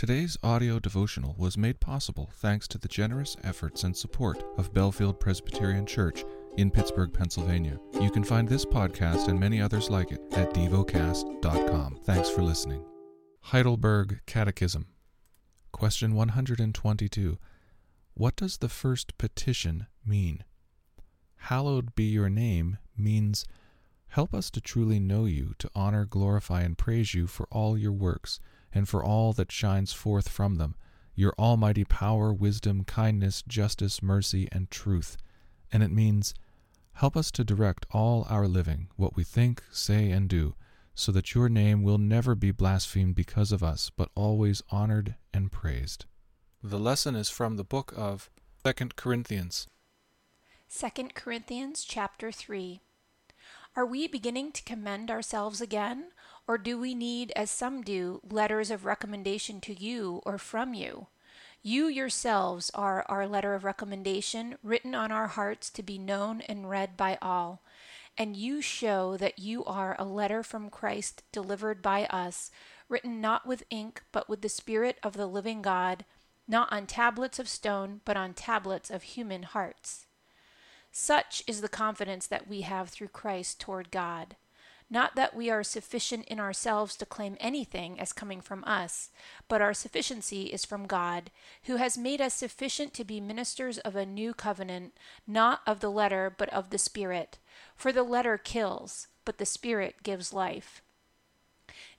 Today's audio devotional was made possible thanks to the generous efforts and support of Bellefield Presbyterian Church in Pittsburgh, Pennsylvania. You can find this podcast and many others like it at devocast.com. Thanks for listening. Heidelberg Catechism. Question 122. What does the first petition mean? Hallowed be your name means help us to truly know you, to honor, glorify, and praise you for all your works and for all that shines forth from them, your almighty power, wisdom, kindness, justice, mercy, and truth. And it means, help us to direct all our living, what we think, say, and do, so that your name will never be blasphemed because of us, but always honored and praised. The lesson is from the book of 2 Corinthians. 2 Corinthians chapter 3. Are we beginning to commend ourselves again, or do we need, as some do, letters of recommendation to you or from you? You yourselves are our letter of recommendation, written on our hearts to be known and read by all. And you show that you are a letter from Christ delivered by us, written not with ink, but with the Spirit of the living God, not on tablets of stone, but on tablets of human hearts. Such is the confidence that we have through Christ toward God. Not that we are sufficient in ourselves to claim anything as coming from us, but our sufficiency is from God, who has made us sufficient to be ministers of a new covenant, not of the letter, but of the Spirit. For the letter kills, but the Spirit gives life.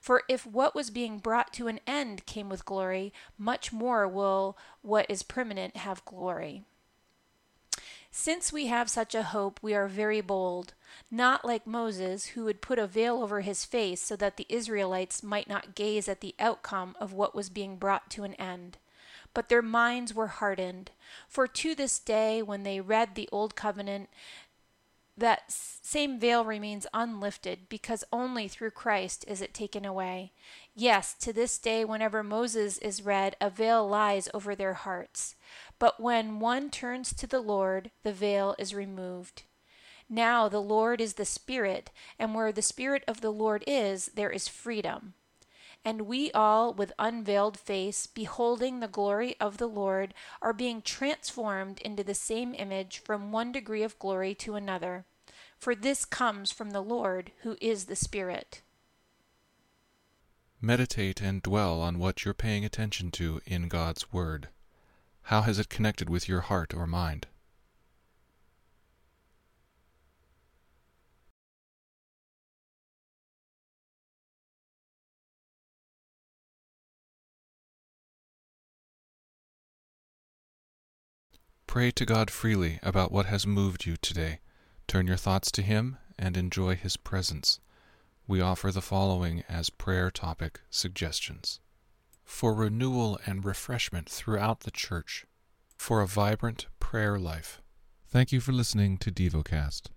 For if what was being brought to an end came with glory, much more will what is permanent have glory. Since we have such a hope, we are very bold, not like Moses, who would put a veil over his face so that the Israelites might not gaze at the outcome of what was being brought to an end. But their minds were hardened. For to this day, when they read the Old Covenant, that same veil remains unlifted because only through Christ is it taken away. Yes, to this day, whenever Moses is read, a veil lies over their hearts. But when one turns to the Lord, the veil is removed. Now the Lord is the Spirit, and where the Spirit of the Lord is, there is freedom. And we all, with unveiled face, beholding the glory of the Lord, are being transformed into the same image from one degree of glory to another. For this comes from the Lord, who is the Spirit. Meditate and dwell on what you're paying attention to in God's Word. How has it connected with your heart or mind? Pray to God freely about what has moved you today. Turn your thoughts to Him and enjoy His presence. We offer the following as prayer topic suggestions for renewal and refreshment throughout the church, for a vibrant prayer life. Thank you for listening to DevoCast.